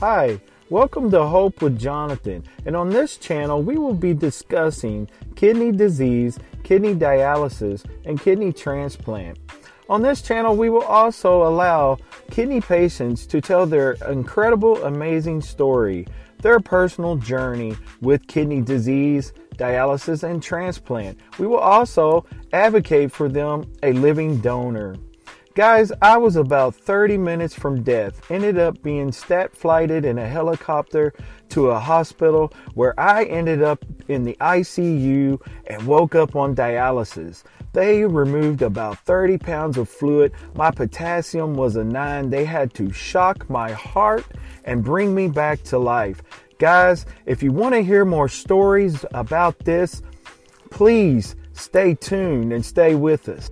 Hi, welcome to Hope with Jonathan. And on this channel, we will be discussing kidney disease, kidney dialysis, and kidney transplant. On this channel, we will also allow kidney patients to tell their incredible, amazing story, their personal journey with kidney disease, dialysis, and transplant. We will also advocate for them a living donor. Guys, I was about 30 minutes from death. Ended up being stat flighted in a helicopter to a hospital where I ended up in the ICU and woke up on dialysis. They removed about 30 pounds of fluid. My potassium was a 9. They had to shock my heart and bring me back to life. Guys, if you want to hear more stories about this, please stay tuned and stay with us.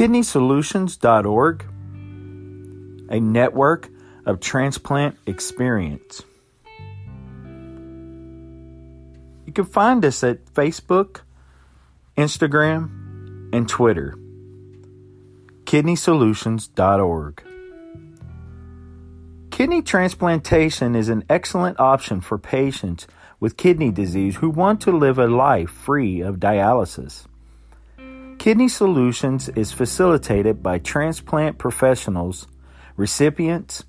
KidneySolutions.org, a network of transplant experience. You can find us at Facebook, Instagram, and Twitter. KidneySolutions.org. Kidney transplantation is an excellent option for patients with kidney disease who want to live a life free of dialysis. Kidney Solutions is facilitated by transplant professionals, recipients,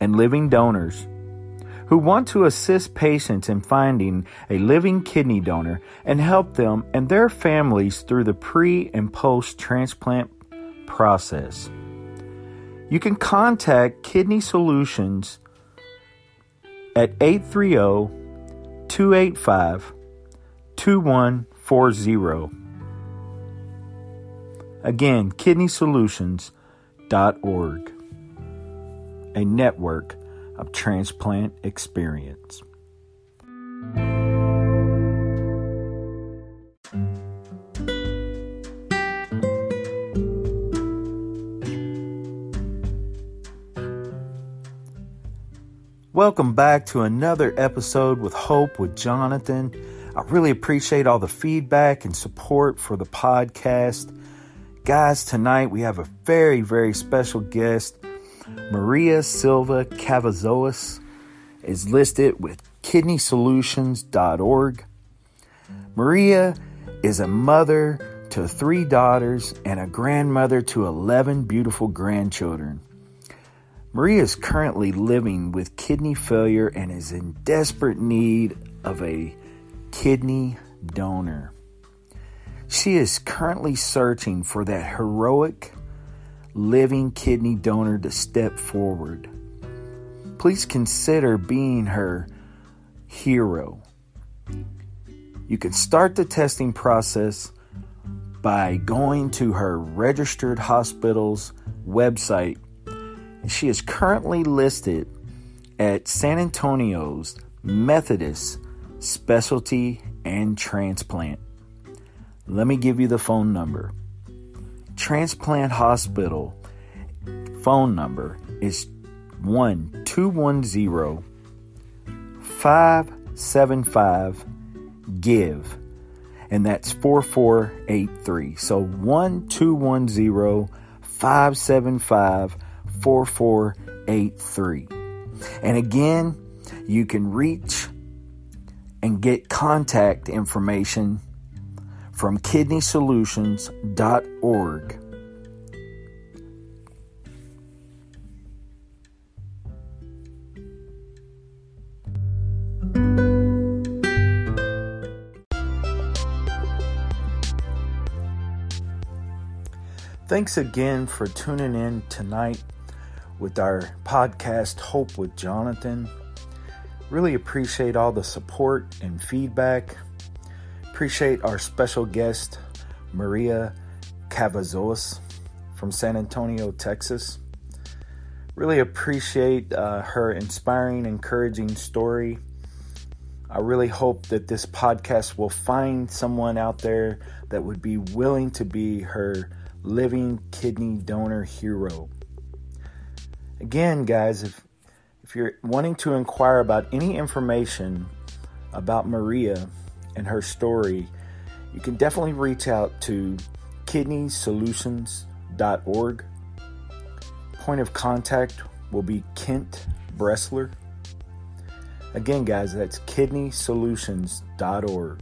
and living donors who want to assist patients in finding a living kidney donor and help them and their families through the pre and post transplant process. You can contact Kidney Solutions at 830 285 2140. Again, kidneysolutions.org, a network of transplant experience. Welcome back to another episode with Hope with Jonathan. I really appreciate all the feedback and support for the podcast. Guys, tonight we have a very, very special guest. Maria Silva Cavazos is listed with kidneysolutions.org. Maria is a mother to three daughters and a grandmother to 11 beautiful grandchildren. Maria is currently living with kidney failure and is in desperate need of a kidney donor. She is currently searching for that heroic living kidney donor to step forward. please consider being her hero. You can start the testing process by going to her registered hospital's website. She is currently listed at San Antonio's Methodist Specialty and Transplant. Let me give you the phone number. Transplant Hospital phone number is 1 210 575 GIVE, and that's 4483. So 1 210 575 4483. And again, you can reach and get contact information from kidneysolutions.org. Thanks again for tuning in tonight with our podcast, Hope with Jonathan. Really appreciate all the support and feedback. Appreciate our special guest, Maria Cavazos from San Antonio, Texas. Really appreciate uh, her inspiring, encouraging story. I really hope that this podcast will find someone out there that would be willing to be her living kidney donor hero. Again, guys, if if you're wanting to inquire about any information about Maria and her story, you can definitely reach out to kidneysolutions.org. Point of contact will be Kent Bressler. Again, guys, that's kidneysolutions.org.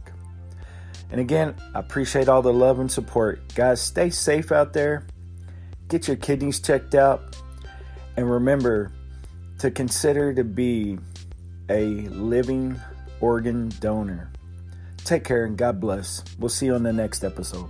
And again, I appreciate all the love and support. Guys, stay safe out there. Get your kidneys checked out. And remember to consider to be a living organ donor. Take care and God bless. We'll see you on the next episode.